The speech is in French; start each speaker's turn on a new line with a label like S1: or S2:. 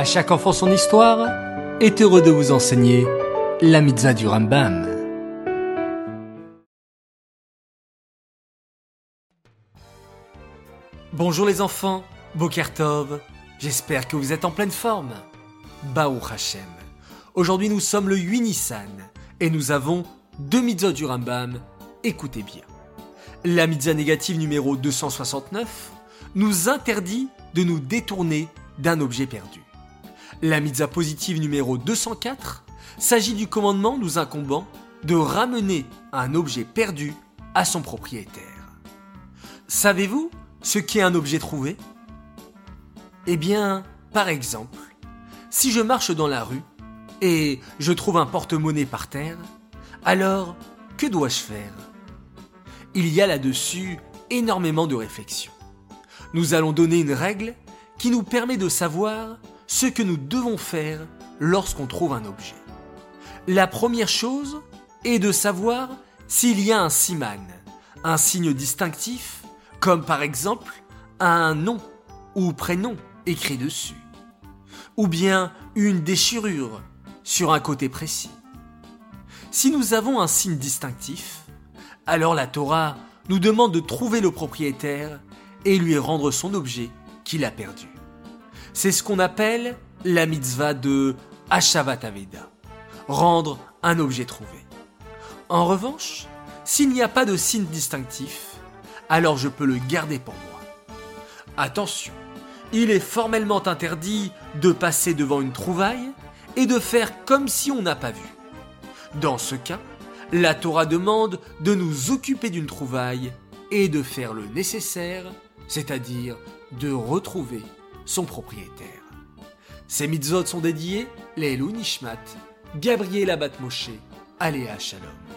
S1: À chaque enfant son histoire est heureux de vous enseigner la mitzvah du Rambam. Bonjour les enfants, Boker Tov, j'espère que vous êtes en pleine forme. Baou Hashem. Aujourd'hui nous sommes le 8 Nissan et nous avons deux mitzvahs du Rambam. Écoutez bien. La mitzvah négative numéro 269 nous interdit de nous détourner d'un objet perdu. La mitzvah positive numéro 204 s'agit du commandement nous incombant de ramener un objet perdu à son propriétaire. Savez-vous ce qu'est un objet trouvé? Eh bien, par exemple, si je marche dans la rue et je trouve un porte-monnaie par terre, alors que dois-je faire? Il y a là-dessus énormément de réflexions. Nous allons donner une règle qui nous permet de savoir ce que nous devons faire lorsqu'on trouve un objet. La première chose est de savoir s'il y a un siman, un signe distinctif, comme par exemple un nom ou prénom écrit dessus, ou bien une déchirure sur un côté précis. Si nous avons un signe distinctif, alors la Torah nous demande de trouver le propriétaire et lui rendre son objet qu'il a perdu. C'est ce qu'on appelle la mitzvah de Ashavat Aveda, rendre un objet trouvé. En revanche, s'il n'y a pas de signe distinctif, alors je peux le garder pour moi. Attention, il est formellement interdit de passer devant une trouvaille et de faire comme si on n'a pas vu. Dans ce cas, la Torah demande de nous occuper d'une trouvaille et de faire le nécessaire, c'est-à-dire de retrouver son propriétaire. Ces mitzvot sont dédiés les Nishmat, Gabriel Abat Moshe, Aléa Shalom.